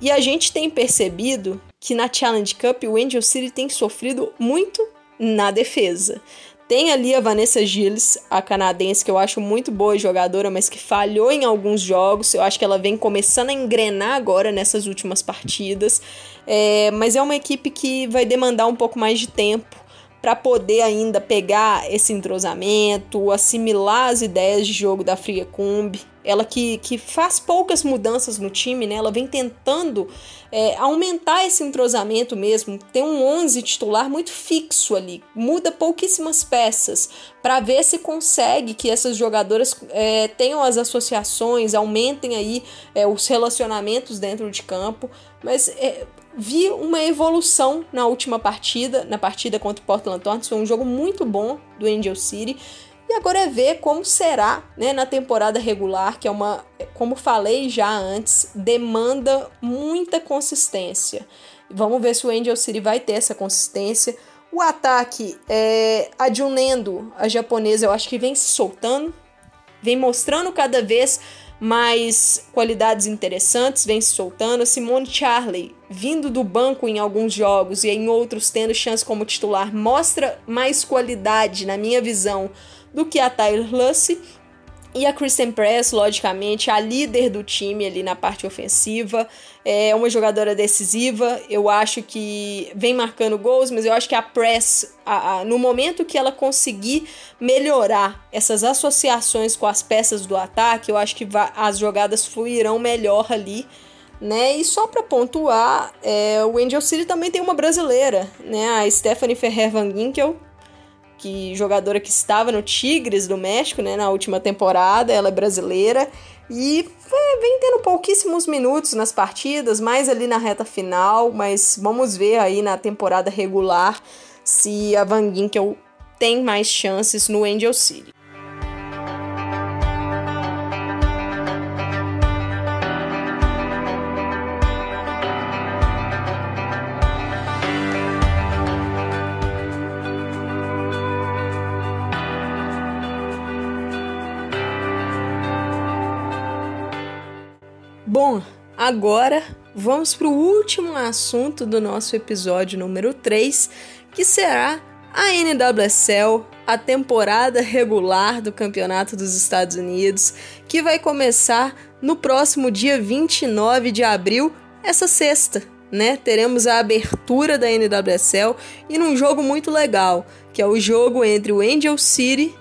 E a gente tem percebido que na Challenge Cup o Angel City tem sofrido muito na defesa. Tem ali a Vanessa Gilles, a canadense, que eu acho muito boa jogadora, mas que falhou em alguns jogos. Eu acho que ela vem começando a engrenar agora nessas últimas partidas. É, mas é uma equipe que vai demandar um pouco mais de tempo para poder ainda pegar esse entrosamento, assimilar as ideias de jogo da Fria Cumbi. Ela que, que faz poucas mudanças no time, né? Ela vem tentando é, aumentar esse entrosamento mesmo. Tem um 11 titular muito fixo ali, muda pouquíssimas peças para ver se consegue que essas jogadoras é, tenham as associações, aumentem aí é, os relacionamentos dentro de campo. Mas é, vi uma evolução na última partida, na partida contra o Portland Thorns. Foi um jogo muito bom do Angel City. E agora é ver como será né, na temporada regular, que é uma, como falei já antes, demanda muita consistência. Vamos ver se o Angel City vai ter essa consistência. O ataque, é, a Junendo, a japonesa, eu acho que vem se soltando, vem mostrando cada vez mais qualidades interessantes, vem se soltando. Simone Charley, vindo do banco em alguns jogos e em outros tendo chance como titular, mostra mais qualidade, na minha visão, do que a Tyler Lucy. E a Kristen Press, logicamente, a líder do time ali na parte ofensiva, é uma jogadora decisiva. Eu acho que vem marcando gols, mas eu acho que a Press, a, a, no momento que ela conseguir melhorar essas associações com as peças do ataque, eu acho que as jogadas fluirão melhor ali. Né? E só para pontuar, é, o Angel City também tem uma brasileira, né? a Stephanie Ferrer Van Ginkel, que jogadora que estava no Tigres do México, né, na última temporada, ela é brasileira e vem tendo pouquíssimos minutos nas partidas, mais ali na reta final, mas vamos ver aí na temporada regular se a Van Ginkel tem mais chances no Angel City. Agora vamos para o último assunto do nosso episódio número 3, que será a NWSL, a temporada regular do Campeonato dos Estados Unidos, que vai começar no próximo dia 29 de abril, essa sexta. Né? Teremos a abertura da NWSL e num jogo muito legal, que é o jogo entre o Angel City,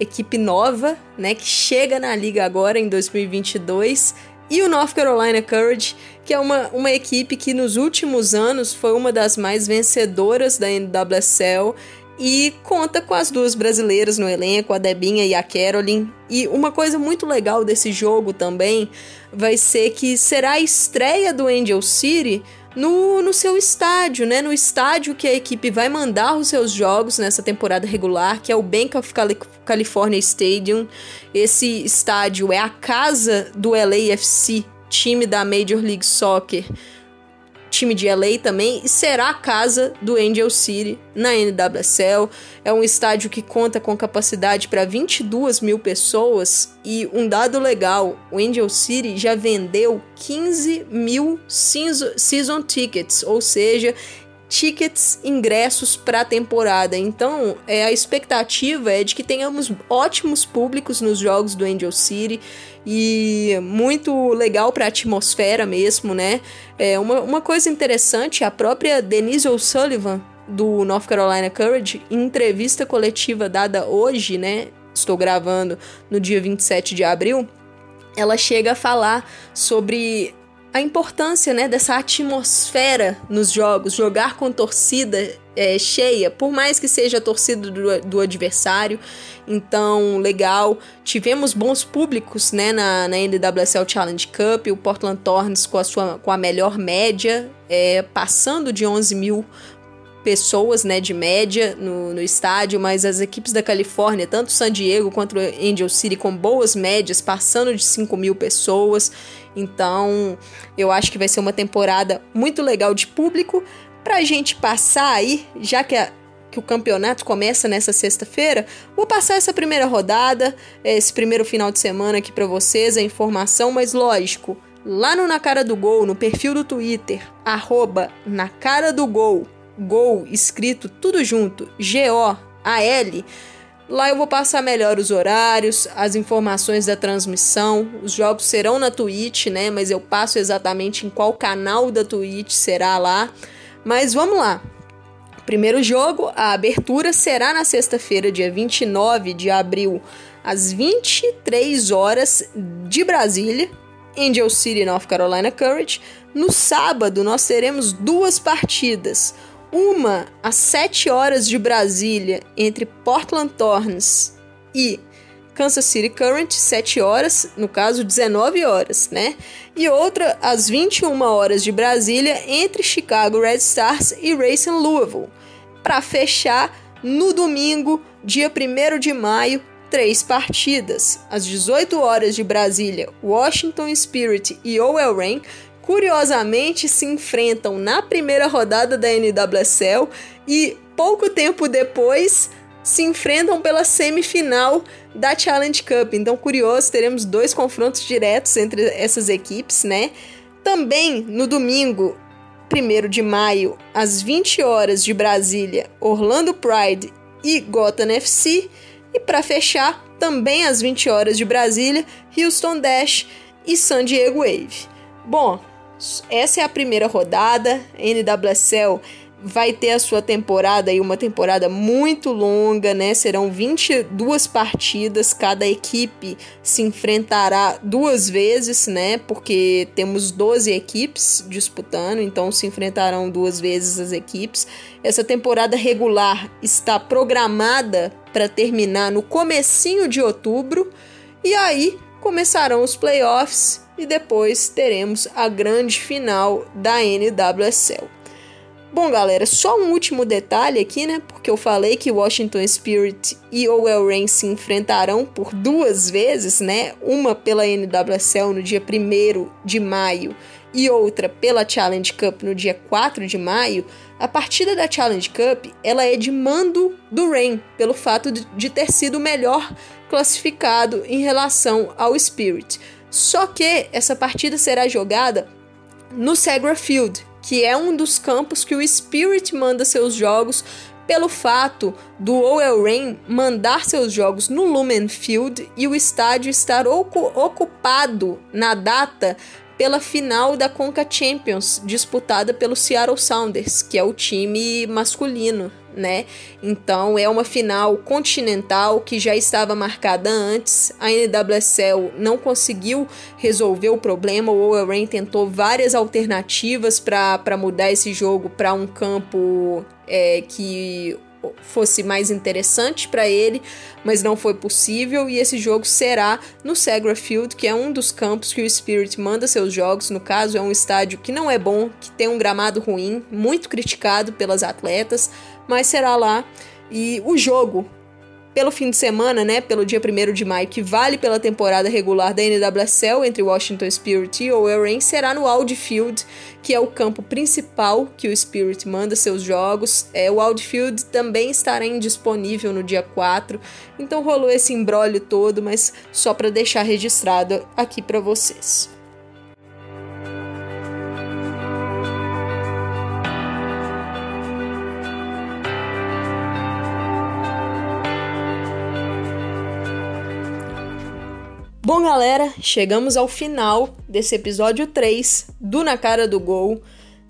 equipe nova, né, que chega na liga agora em 2022, e o North Carolina Courage, que é uma, uma equipe que nos últimos anos foi uma das mais vencedoras da NWSL e conta com as duas brasileiras no elenco, a Debinha e a Caroline. E uma coisa muito legal desse jogo também vai ser que será a estreia do Angel City no, no seu estádio, né? No estádio que a equipe vai mandar os seus jogos nessa temporada regular, que é o Bank of California Stadium. Esse estádio é a casa do LAFC, time da Major League Soccer time de LA também, e será a casa do Angel City na NWSL. É um estádio que conta com capacidade para 22 mil pessoas e um dado legal: o Angel City já vendeu 15 mil season tickets, ou seja, tickets, ingressos para a temporada. Então, é, a expectativa é de que tenhamos ótimos públicos nos jogos do Angel City e muito legal para a atmosfera mesmo, né? É uma, uma coisa interessante, a própria Denise O'Sullivan do North Carolina Courage, em entrevista coletiva dada hoje, né? Estou gravando no dia 27 de abril. Ela chega a falar sobre a importância né, dessa atmosfera nos jogos, jogar com torcida é, cheia, por mais que seja a torcida do, do, adversário. Então, legal. Tivemos bons públicos né, na, na NWSL Challenge Cup, o Portland Thorns com a, sua, com a melhor média, é, passando de 11 mil pessoas, né, de média no, no estádio, mas as equipes da Califórnia, tanto San Diego quanto Angel City, com boas médias, passando de 5 mil pessoas. Então, eu acho que vai ser uma temporada muito legal de público pra gente passar aí, já que a, que o campeonato começa nessa sexta-feira, vou passar essa primeira rodada, esse primeiro final de semana aqui para vocês, a informação, mas lógico, lá no Na Cara do Gol, no perfil do Twitter, arroba Na Cara do Gol, Gol escrito tudo junto, G-O-A-L, Lá eu vou passar melhor os horários, as informações da transmissão. Os jogos serão na Twitch, né? Mas eu passo exatamente em qual canal da Twitch será lá. Mas vamos lá. Primeiro jogo, a abertura, será na sexta-feira, dia 29 de abril, às 23 horas de Brasília, Angel City, North Carolina Courage. No sábado, nós teremos duas partidas. Uma às 7 horas de Brasília, entre Portland Thorns e Kansas City Current, 7 horas, no caso 19 horas, né? E outra às 21 horas de Brasília entre Chicago Red Stars e Racing Louisville. Para fechar, no domingo, dia 1 de maio, três partidas. Às 18 horas de Brasília, Washington Spirit e OL Reign curiosamente se enfrentam na primeira rodada da NWSL e pouco tempo depois se enfrentam pela semifinal da Challenge Cup. Então, curioso, teremos dois confrontos diretos entre essas equipes, né? Também no domingo, 1 de maio, às 20 horas de Brasília, Orlando Pride e Gotham FC. E para fechar, também às 20 horas de Brasília, Houston Dash e San Diego Wave. Bom, essa é a primeira rodada. NWSL vai ter a sua temporada aí, uma temporada muito longa, né? Serão 22 partidas, cada equipe se enfrentará duas vezes, né? Porque temos 12 equipes disputando, então se enfrentarão duas vezes as equipes. Essa temporada regular está programada para terminar no comecinho de outubro e aí começarão os playoffs e depois teremos a grande final da NWSL. Bom, galera, só um último detalhe aqui, né? Porque eu falei que Washington Spirit e OL Reign se enfrentarão por duas vezes, né? Uma pela NWSL no dia 1 de maio e outra pela Challenge Cup no dia 4 de maio. A partida da Challenge Cup, ela é de mando do Reign, pelo fato de ter sido melhor classificado em relação ao Spirit. Só que essa partida será jogada no Segra Field, que é um dos campos que o Spirit manda seus jogos pelo fato do OL Reign mandar seus jogos no Lumen Field e o estádio estar ocupado na data pela final da Conca Champions, disputada pelo Seattle Sounders, que é o time masculino né? Então é uma final continental que já estava marcada antes. A NWSL não conseguiu resolver o problema. O Owen tentou várias alternativas para mudar esse jogo para um campo é, que fosse mais interessante para ele, mas não foi possível e esse jogo será no Segra Field, que é um dos campos que o Spirit manda seus jogos. No caso, é um estádio que não é bom, que tem um gramado ruim, muito criticado pelas atletas, mas será lá. E o jogo, pelo fim de semana, né, pelo dia 1 de maio, que vale pela temporada regular da NWSL entre Washington Spirit e o Reign, será no Audi Field, que é o campo principal que o Spirit manda seus jogos. É, o Audi Field também estará indisponível no dia 4, então rolou esse embrólio todo, mas só para deixar registrado aqui para vocês. Bom, galera, chegamos ao final desse episódio 3 do Na Cara do Gol.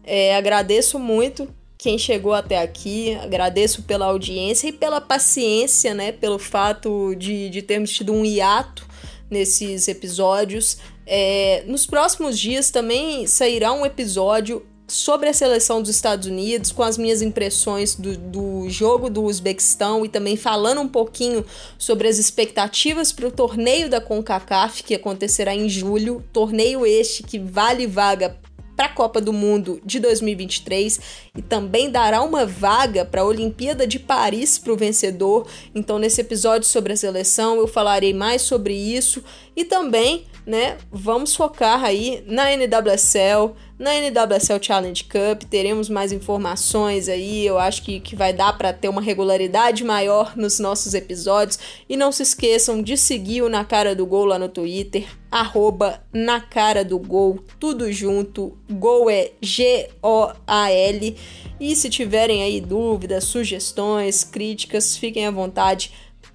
É, agradeço muito quem chegou até aqui, agradeço pela audiência e pela paciência, né? Pelo fato de, de termos tido um hiato nesses episódios. É, nos próximos dias também sairá um episódio sobre a seleção dos Estados Unidos, com as minhas impressões do, do jogo do Uzbequistão e também falando um pouquinho sobre as expectativas para o torneio da CONCACAF, que acontecerá em julho. Torneio este que vale vaga para a Copa do Mundo de 2023 e também dará uma vaga para a Olimpíada de Paris para o vencedor. Então, nesse episódio sobre a seleção, eu falarei mais sobre isso e também, né, vamos focar aí na NWSL na NWSL Challenge Cup. Teremos mais informações aí, eu acho que, que vai dar para ter uma regularidade maior nos nossos episódios. E não se esqueçam de seguir o Na Cara do Gol lá no Twitter, arroba Na Cara do Gol, tudo junto. Gol é G-O-A-L. E se tiverem aí dúvidas, sugestões, críticas, fiquem à vontade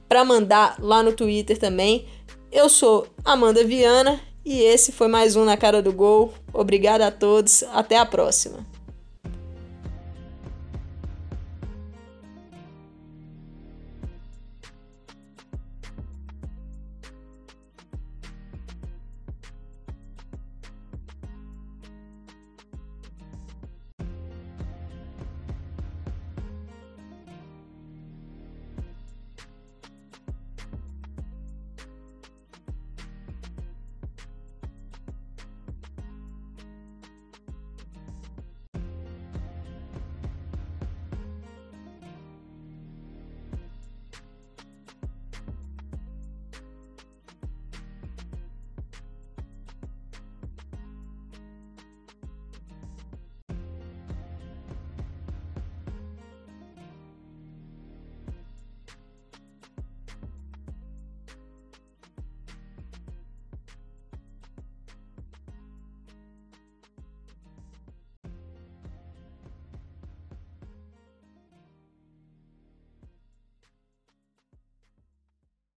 para mandar lá no Twitter também. Eu sou Amanda Viana e esse foi mais um na cara do gol. Obrigada a todos, até a próxima.